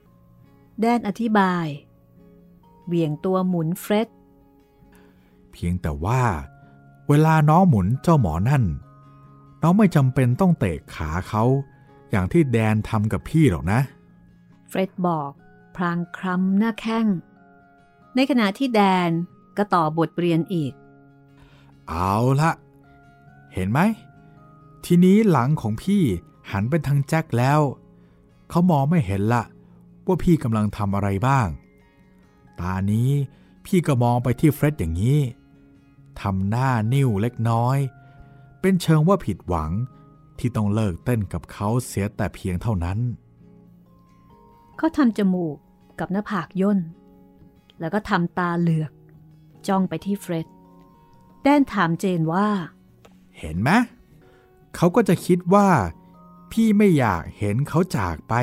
ๆแดนอธิบาย เบี่ยงตัวหมุนเฟร็ดเพียงแต่ว่า เวลาน้องหมุนเจ้าหมอนั่น น้องไม่จำเป็นต้องเตะขาเขาอย่างที่แดนทำกับพี่หรอกนะ เฟร็ดบอกพลางคล้ำหน้าแข้ง ในขณะที่แดนก็ต่อบทเรียนอีก เอาละเห็นไหม ทีนี้หลังของพี่หันเป็นทางแจ็คแล้ว เขามองไม่เห็นละว่าพี่กำลังทำอะไรบ้าง ตานี้พี่ก็มองไปที่เฟร็ดอย่างนี้ทำหน้านิ่วเล็กน้อย เป็นเชิงว่าผิดหวังที่ต้องเลิกเต้นกับเขาเสียแต่เพียงเท่านั้น เขาทำจมูกกับหน้าผากย่น แล้วก็ทำตาเหลือก จ้องไปที่เฟร็ด แดนถามเจนว่า เห็นไหมเขาก็จะคิดว่า พี่ไม่อยากเห็นเขาจากไป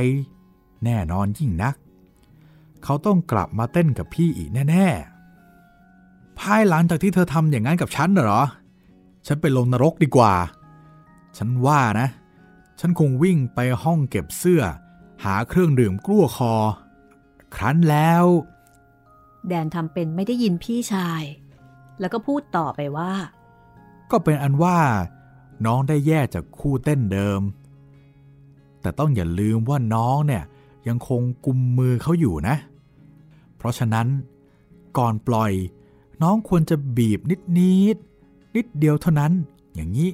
แน่นอนยิ่งนัก เขาต้องกลับมาเต้นกับพี่อีกแน่ๆ ภายหลังจากที่เธอทำอย่างนั้นกับฉันน่ะเหรอ ฉันไปลงนรกดีกว่า ฉันว่านะ ฉันคงวิ่งไปห้องเก็บเสื้อ หาเครื่องดื่มกลั้วคอ ครั้นแล้ว แดนทำเป็นไม่ได้ยินพี่ชาย แล้วก็พูดต่อไปว่า ก็เป็นอันว่า น้องได้แยกจากคู่เต้นเดิม แต่ต้องอย่าลืมว่าน้องเนี่ยยังคงกุมมือเขาอยู่นะ เพราะฉะนั้นก่อนปล่อย น้องควรจะบีบนิดนิดนิดเดียวเท่านั้น อย่างนี้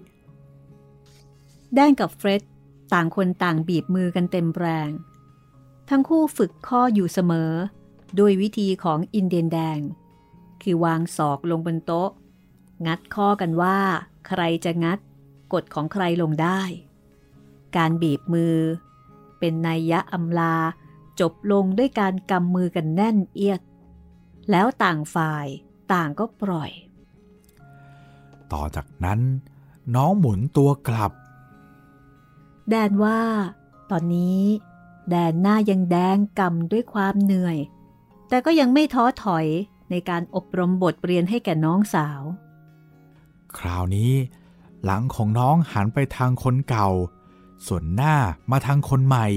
แดนกับเฟร็ดต่างคนต่างบีบมือกันเต็มแรง ทั้งคู่ฝึกข้ออยู่เสมอโดยวิธีของอินเดียนแดง คือวางศอกลงบนโต๊ะ งัดข้อกันว่า ใครจะงัดกฎของใครลงได้ การบีบมือ เป็นนัยยะอำลาจบลงด้วยการกำมือกันแน่นเอียด แล้วต่างฝ่ายต่างก็ปล่อย ต่อจากนั้น น้องหมุนตัวกลับ แดนว่า ตอนนี้ แดนหน้ายังแดงกำด้วยความเหนื่อย แต่ก็ยังไม่ท้อถอย ในการอบรมบทเรียนให้แก่น้องสาว คราวนี้ หลังของน้องหันไปทางคนเก่า ส่วนหน้ามาทางคนใหม่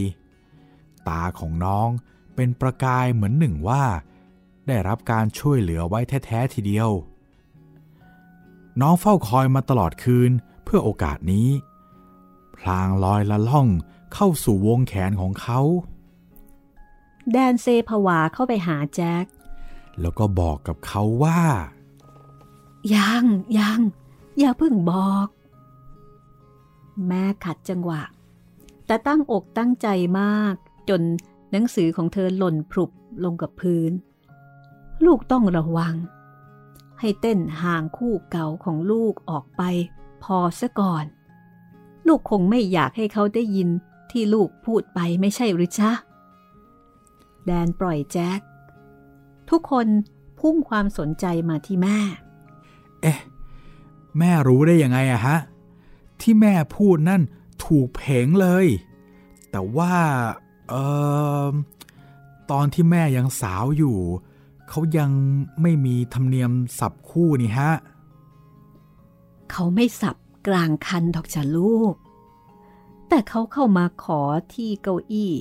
ตาของน้องเป็นประกายเหมือนหนึ่งว่า ได้รับการช่วยเหลือไว้แท้ๆทีเดียว น้องเฝ้าคอยมาตลอดคืนเพื่อโอกาสนี้ พลางลอยละล่องเข้าสู่วงแขนของเขา แดนเซผวาเข้าไปหาแจ็ค แล้วก็บอกกับเขาว่า ยังยังอย่าเพิ่งบอก แม่ขัดจังหวะ แต่ตั้งอกตั้งใจมากจนหนังสือของเธอหล่นพรุบลงกับพื้น ลูกต้องระวัง ให้เต้นห่างคู่เก่าของลูกออกไป พอซะก่อน ลูกคงไม่อยากให้เขาได้ยินที่ลูกพูดไปไม่ใช่หรือจ๊ะ แดนปล่อยแจ็ค ทุกคนพุ่งความสนใจมาที่แม่ เอ๊ะ แม่รู้ได้ยังไงอะฮะ ที่แม่พูดนั่นถูกเพงเลย แต่ว่า เออตอนที่แม่ยังสาวอยู่ เขายังไม่มีธรรมเนียมสับคู่นี่ฮะ เขาไม่สับกลางคันดอกจ้ะลูก แต่เขาเข้ามาขอที่เก้าอี้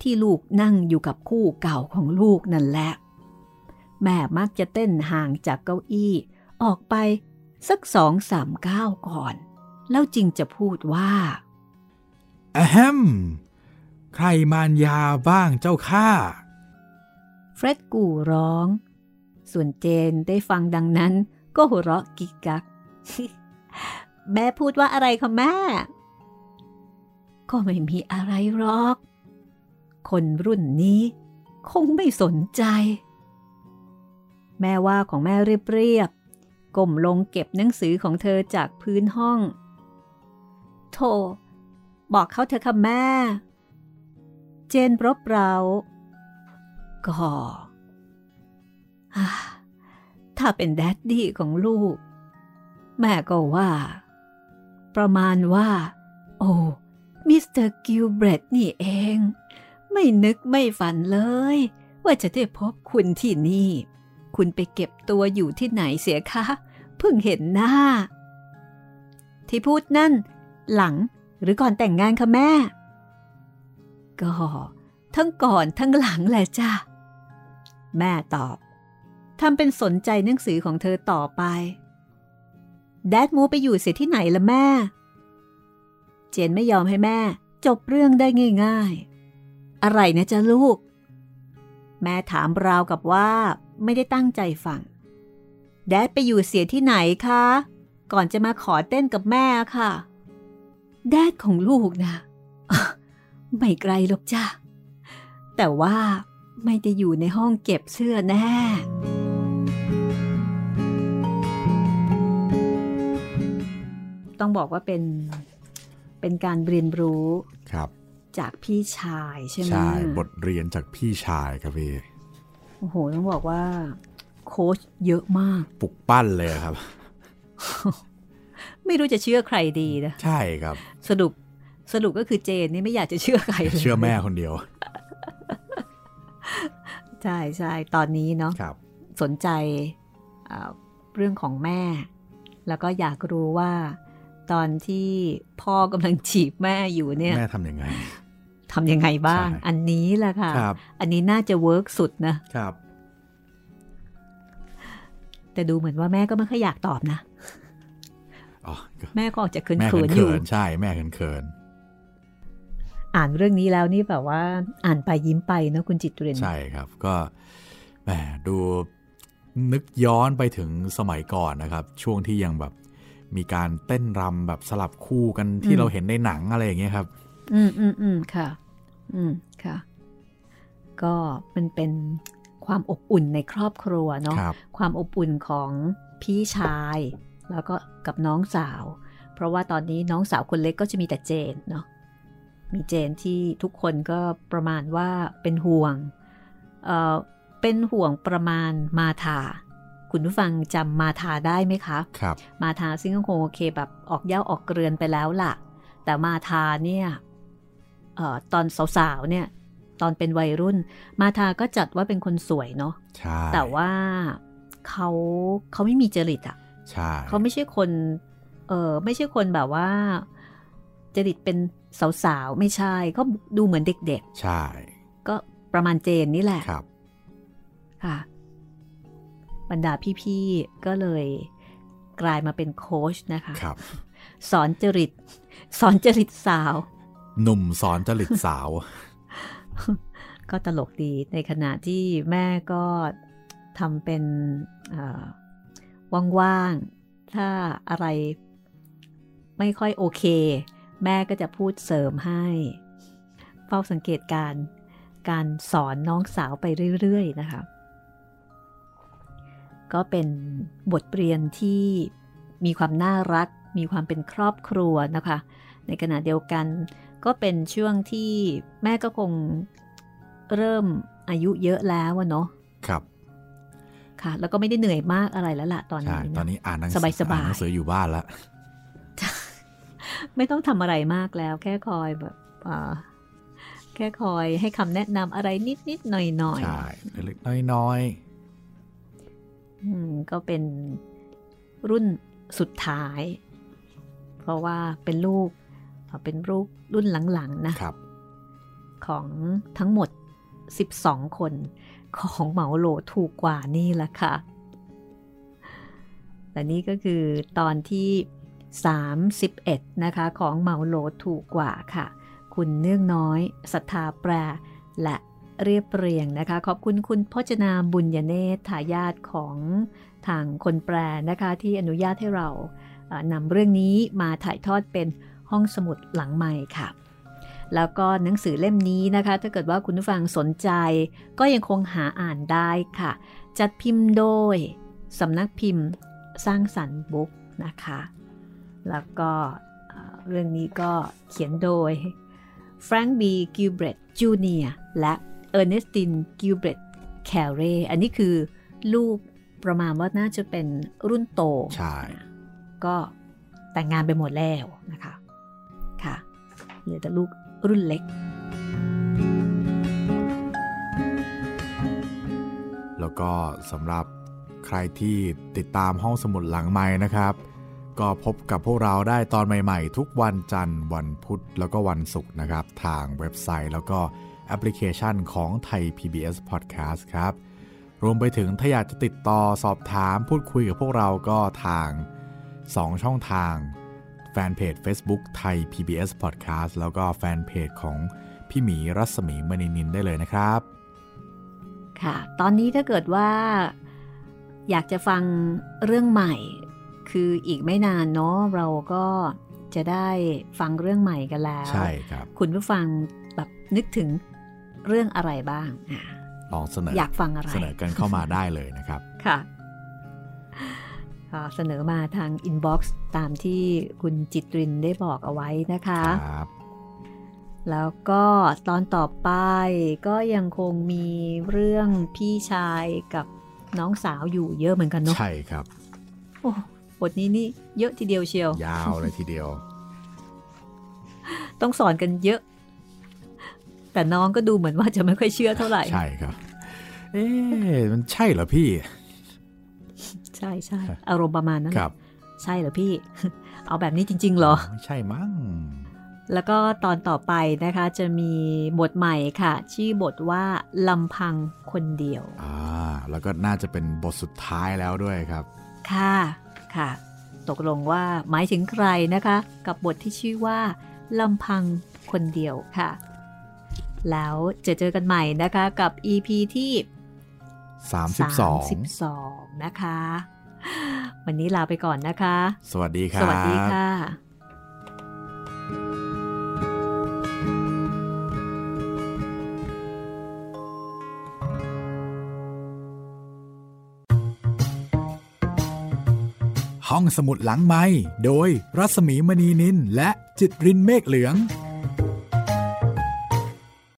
ที่ลูกนั่งอยู่กับคู่เก่าของลูกนั่นแหละ แม่มักจะเต้นห่างจากเก้าอี้ ออกไปสักสองสามก้าวก่อน แล้วจริงจะพูดว่าอะแฮมใครมารยาบ้างเจ้าข้าเฟร็ดกูร้อง ส่วนเจนได้ฟังดังนั้น ก็หัวเราะกิกกัก แม่พูดว่าอะไรคะแม่ ก็ไม่มีอะไรหรอก คนรุ่นนี้คงไม่สนใจ แม่ว่าของแม่เรียบๆก้มลงเก็บหนังสือของเธอจากพื้นห้อง โธ่บอกเขาเธอค่ะแม่ เจนรบเราก็ถ้าเป็นแดดดี้ของลูก แม่ก็ว่า ประมาณว่า โอ้มิสเตอร์กิลเบรดนี่เอง ไม่นึกไม่ฝันเลย ว่าจะได้พบคุณที่นี่ คุณไปเก็บตัวอยู่ที่ไหนเสียคะ เพิ่งเห็นหน้า ที่พูดนั่น หลังหรือก่อนแต่งงานคะแม่ ก็ทั้งก่อนทั้งหลังแหละจ้ะ แม่ตอบทำเป็นสนใจหนังสือของเธอต่อไป แดดมูไปอยู่เสียที่ไหนละแม่ เจนไม่ยอมให้แม่ จบเรื่องได้ง่าย ๆ อะไรนะจ๊ะลูก แม่ถามราวกับว่า ไม่ได้ตั้งใจฟัง แดดไปอยู่เสียที่ไหนคะ ก่อนจะมาขอเต้นกับแม่ค่ะ แดดของลูกนะไม่ไกลหรอกจ้ะแต่ว่าไม่ได้อยู่ในห้องเก็บเสื้อแน่ต้องบอกว่าเป็นเป็นการเรียนรู้ครับ จากพี่ชายใช่ไหมใช่ บทเรียนจากพี่ชายครับพี่ โอ้โห ต้องบอกว่าโค้ชเยอะมาก ปลุกปั้นเลยครับ ไม่รู้จะเชื่อใครดีนะ ใช่ครับ สรุปสรุปก็คือเจนนี่ไม่อยากจะเชื่อใครเลย เชื่อแม่คนเดียว ใช่ใช่ตอนนี้เนาะครับสนใจอ่าเรื่องของแม่ แล้วก็อยากรู้ว่าตอนที่พ่อกำลังจีบแม่อยู่เนี่ย แม่ทำยังไง ทำยังไงบ้างใช่อันนี้แหละค่ะครับอันนี้น่าจะเวิร์กสุดนะครับ แต่ดูเหมือนว่าแม่ก็ไม่ค่อยอยากตอบนะอ๋อก็แม่ก็ออกจะเขิแม่นเขิๆอยู่นๆใช่แม่เขินเขินอ่านเรื่องนี้แล้วนี่แบบว่า อ่านไปยิ้มไปเนอะคุณจิตเรนๆใช่ครับ ก็แหมดูนึกย้อนไปถึงสมัยก่อนนะครับ ช่วงที่ยังแบบมีการเต้นรำแบบสลับคู่กันที่เราเห็นในหนังอะไรอย่างเงี้ยครับ อืมอืมอืมค่ะ อืมค่ะ ก็มันเป็นความอบอุ่นในครอบครัวเนาะครับความอบอุ่นของพี่ชาย แล้วก็กับน้องสาว เพราะว่าตอนนี้น้องสาวคนเล็กก็จะมีแต่เจนเนาะมีเจนที่ทุกคนก็ประมาณว่าเป็นห่วงเอ่อเป็นห่วงประมาณมาธาคุณผู้ฟังจำมาธาได้ไหมคะครับ มาทาซึ่งก็คงโอเคแบบออกเหย้าออกเกรือนไปแล้วล่ะ แต่มาทาเนี่ยเอ่อ ตอนสาวๆเนี่ย ตอนเป็นวัยรุ่น มาทาก็จัดว่าเป็นคนสวยเนาะใช่แต่ว่าเขาเขาไม่มีจริตอะใช่เขาไม่ใช่คนเออไม่ใช่คนแบบว่า จริตเป็นสาวๆ ไม่ใช่เขาดูเหมือนเด็กใช่ๆก็ประมาณเจนนี่แหละครับค่ะ บรรดาพี่ๆ ก็เลยกลายมาเป็นโค้ชนะคะครับสอนจริต สอนจริตสาว หนุ่มสอนจริตสาว ก็ตลกดีในขณะที่แม่ก็ทำเป็นว่างๆ ถ้าอะไรไม่ค่อยโอเค แม่ก็จะพูดเสริมให้ เฝ้าสังเกตการการสอนน้องสาวไปเรื่อยๆ นะคะ ก็เป็นบทเรียนที่มีความน่ารัก มีความเป็นครอบครัวนะคะ ในขณะเดียวกัน ก็เป็นช่วงที่แม่ก็คงเริ่มอายุเยอะแล้วอะเนาะครับค่ะ แล้วก็ไม่ได้เหนื่อยมากอะไรแล้วล่ะตอนใช่นี้ตอนเนาะนี้อ่านหนังสืสบายๆอ่านหนังสืออยู่บ้านแล้วไม่ต้องทำอะไรมากแล้ว แค่คอยแบบอ่าแค่คอยให้คำแนะนำอะไรนิดๆหน่อยๆใช่เล็กๆน้อยอืมก็เป็นรุ่นสุดท้าย เพราะว่าเป็นลูก เอ่อเป็นลูกรุ่นหลังๆนะๆครับของทั้งหมด 12 คนของเหมาโหลถูกกว่านี่แหละค่ะและนี่ก็คือตอนที่ 31 นะคะ ของเหมาโหลถูกกว่าค่ะ คุณเนื่องน้อยศรัทธาแปรและเรียบเรียงนะคะ ขอบคุณคุณพจนาบุญญเนตรทายาทของทางคนแปลนะคะ ที่อนุญาตให้เราเอ่อนำเรื่องนี้มาถ่ายทอดเป็น ห้องสมุดหลังไมค์ค่ะ แล้วก็หนังสือเล่มนี้นะคะ ถ้าเกิดว่าคุณผู้ฟังสนใจ ก็ยังคงหาอ่านได้ค่ะ จัดพิมพ์โดยสำนักพิมพ์สร้างสรรค์บุ๊กนะคะ แล้วก็เอ่อเรื่องนี้ก็เขียนโดยแฟรงค์บีกิลเบรตจูเนียและเออร์เนสตินกิลเบรตแคเรอันนี้คือลูกประมาณว่าน่าจะเป็นรุ่นโต ใช่ ก็แต่งงานไปหมดแล้วนะคะค่ะ เหลือแต่ลูกรุ่นเล็ก แล้วก็สำหรับใครที่ติดตามห้องสมุดหลังไมค์นะครับ ก็พบกับพวกเราได้ตอนใหม่ๆ ทุกวันจันทร์วันพุธแล้วก็วันศุกร์นะครับ ทางเว็บไซต์แล้วก็แอปพลิเคชันของไทย PBS Podcast ครับ รวมไปถึงถ้าอยากจะติดต่อสอบถามพูดคุยกับพวกเราก็ทาง 2 ช่องทาง แฟนเพจ Facebook ไทย PBS Podcast แล้วก็แฟนเพจของพี่หมีรัศมีมณีนินได้เลยนะครับ ค่ะ ตอนนี้ถ้าเกิดว่าอยากจะฟังเรื่องใหม่ คืออีกไม่นานเนาะเราก็จะได้ฟังเรื่องใหม่กันแล้ว ใช่ครับ คุณผู้ฟังแบบนึกถึงเรื่องอะไรบ้างอะลองเสนออยากฟังอะไร เสนอกันเข้ามาได้เลยนะครับ ค่ะก็ เสนอมาทาง inbox ตามที่คุณจิตรินได้บอกเอาไว้นะคะครับแล้วก็ตอนต่อไปก็ยังคงมีเรื่องพี่ชายกับน้องสาวอยู่เยอะเหมือนกันเนาะใช่ครับโอ้บทนี้นี่เยอะทีเดียวเชียว ยาวเลยทีเดียว ต้องสอนกันเยอะ แต่น้องก็ดูเหมือนว่าจะไม่ค่อยเชื่อเท่าไหร่ ใช่ครับ เอ๊ะมันใช่เหรอพี่ ใช่ใช่อารมณ์ประมาณนั้นครับ ใช่เหรอพี่ เอาแบบนี้จริง ๆ เหรอไม่ใช่มั้ง แล้วก็ตอนต่อไปนะคะ จะมีบทใหม่ค่ะ ชื่อบทว่าลำพังคนเดียว อ่า แล้วก็น่าจะเป็นบทสุดท้ายแล้วด้วยครับ ค่ะค่ะ ตกลงว่าหมายถึงใครนะคะ กับบทที่ชื่อว่าลำพังคนเดียวค่ะ แล้วจะเจอกันใหม่นะคะกับ EP ที่32 32 นะคะ วันนี้ลาไปก่อนนะคะ สวัสดีครับสวัสดีค่ะ ห้องสมุดหลังไม้โดยรัสมีมณีนินและจิตรินเมฆเหลือง